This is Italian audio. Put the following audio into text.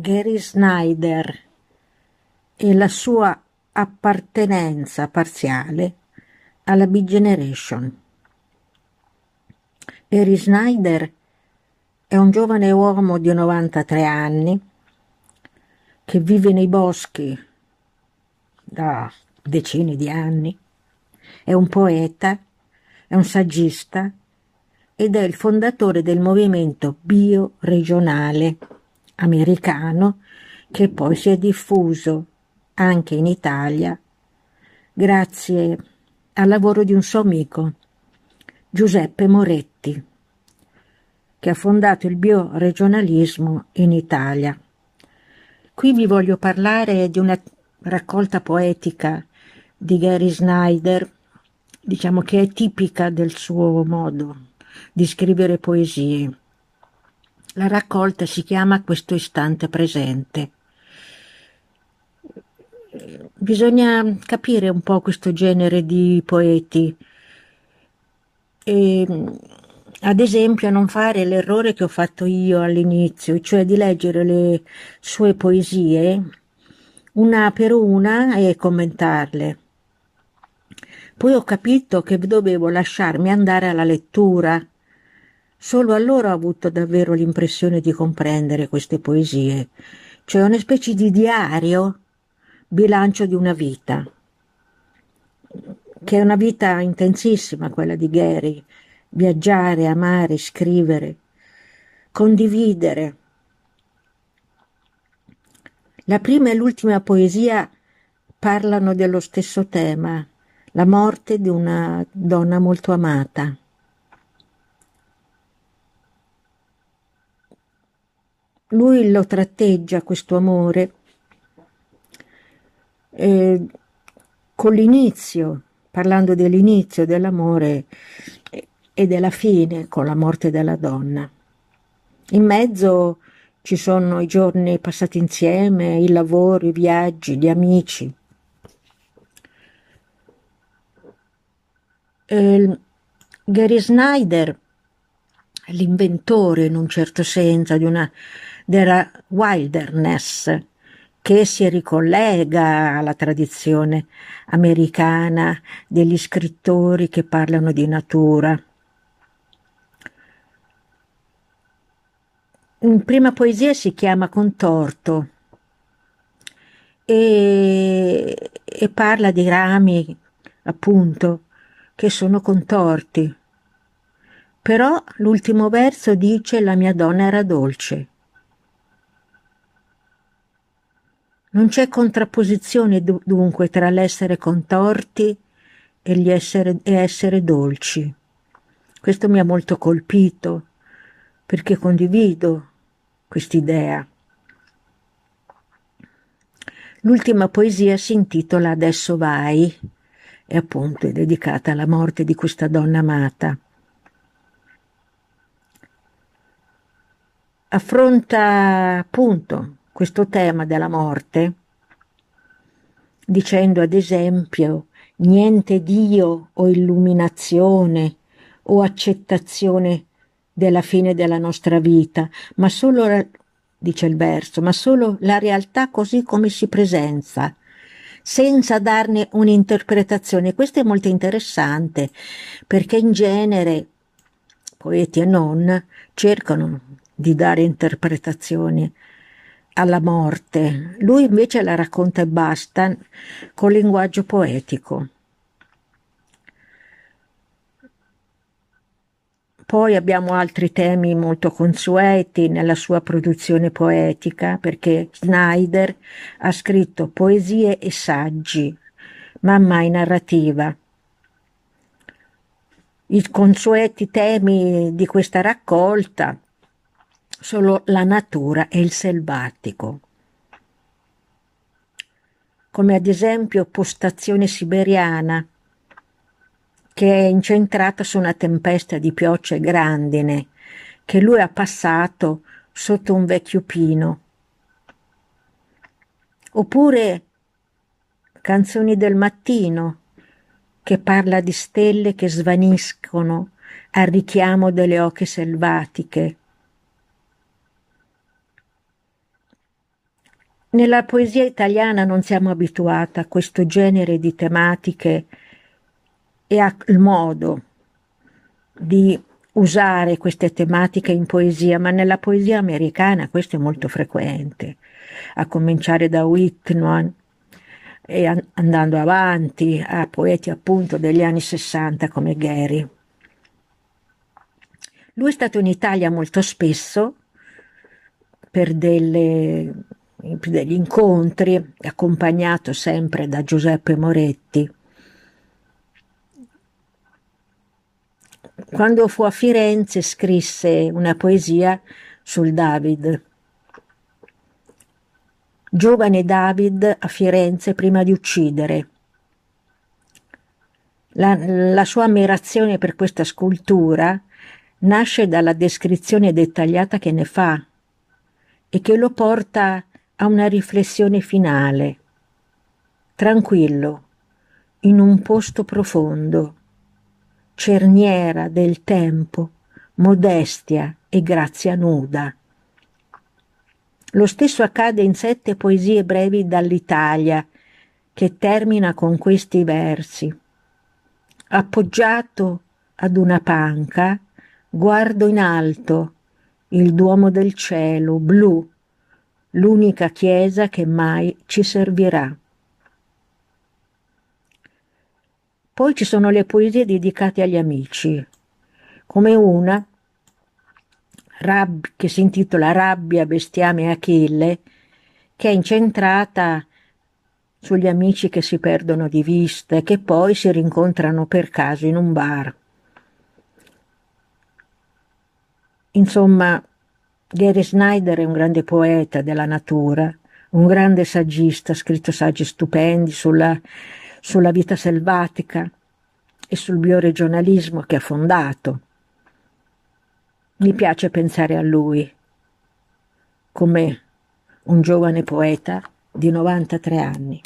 Gary Snyder e la sua appartenenza parziale alla Big Generation. Gary Snyder è un giovane uomo di 93 anni che vive nei boschi da decine di anni, è un poeta, è un saggista ed è il fondatore del movimento bioregionale americano che poi si è diffuso anche in Italia grazie al lavoro di un suo amico, Giuseppe Moretti, che ha fondato il bioregionalismo in Italia. Qui vi voglio parlare di una raccolta poetica di Gary Snyder, diciamo che è tipica del suo modo di scrivere poesie. La raccolta si chiama Questo istante presente. Bisogna capire un po' questo genere di poeti. E ad esempio non fare l'errore che ho fatto io all'inizio, cioè di leggere le sue poesie una per una e commentarle. Poi ho capito che dovevo lasciarmi andare alla lettura. Solo allora ho avuto davvero l'impressione di comprendere queste poesie, cioè una specie di diario, bilancio di una vita, che è una vita intensissima quella di Gary, viaggiare, amare, scrivere, condividere. La prima e l'ultima poesia parlano dello stesso tema, la morte di una donna molto amata. Lui lo tratteggia, questo amore, eh, con l'inizio, parlando dell'inizio dell'amore e della fine con la morte della donna. In mezzo ci sono i giorni passati insieme, il lavoro, i viaggi, gli amici. Eh, Gary Snyder, l'inventore in un certo senso una, della wilderness, che si ricollega alla tradizione americana degli scrittori che parlano di natura. in prima poesia si chiama Contorto e, e parla di rami, appunto, che sono contorti. Però l'ultimo verso dice la mia donna era dolce. Non c'è contrapposizione dunque tra l'essere contorti e, essere, e essere dolci. Questo mi ha molto colpito perché condivido quest'idea. L'ultima poesia si intitola Adesso vai e appunto è dedicata alla morte di questa donna amata. Affronta appunto questo tema della morte dicendo ad esempio niente Dio o illuminazione o accettazione della fine della nostra vita, ma solo, dice il verso, ma solo la realtà così come si presenta, senza darne un'interpretazione. Questo è molto interessante, perché in genere poeti e non cercano di dare interpretazioni alla morte. Lui invece la racconta e basta con linguaggio poetico. Poi abbiamo altri temi molto consueti nella sua produzione poetica, perché Snyder ha scritto poesie e saggi, ma mai narrativa. I consueti temi di questa raccolta sono la natura e il selvatico, come ad esempio Postazione siberiana, che è incentrata su una tempesta di pioggia e grandine che lui ha passato sotto un vecchio pino. Oppure Canzoni del mattino, che parla di stelle che svaniscono al richiamo delle oche selvatiche. Nella poesia italiana non siamo abituati a questo genere di tematiche e al modo di usare queste tematiche in poesia, ma nella poesia americana questo è molto frequente, a cominciare da Whitman e andando avanti a poeti appunto degli anni 60 come Gary. Lui è stato in Italia molto spesso per delle, degli incontri, accompagnato sempre da Giuseppe Moretti. Quando fu a Firenze scrisse una poesia sul David. Giovane David a Firenze prima di uccidere. La, la sua ammirazione per questa scultura nasce dalla descrizione dettagliata che ne fa e che lo porta a una riflessione finale. Tranquillo, in un posto profondo, cerniera del tempo, modestia e grazia nuda. Lo stesso accade in sette poesie brevi dall'Italia, che termina con questi versi. Appoggiato ad una panca, guardo in alto il Duomo del cielo, blu, l'unica chiesa che mai ci servirà. Poi ci sono le poesie dedicate agli amici, come una che si intitola Rabbia, bestiame Achille, che è incentrata sugli amici che si perdono di vista e che poi si rincontrano per caso in un bar. Insomma, Gary Snyder è un grande poeta della natura, un grande saggista, ha scritto saggi stupendi sulla, sulla vita selvatica e sul bioregionalismo che ha fondato. Mi piace pensare a lui come un giovane poeta di 93 anni.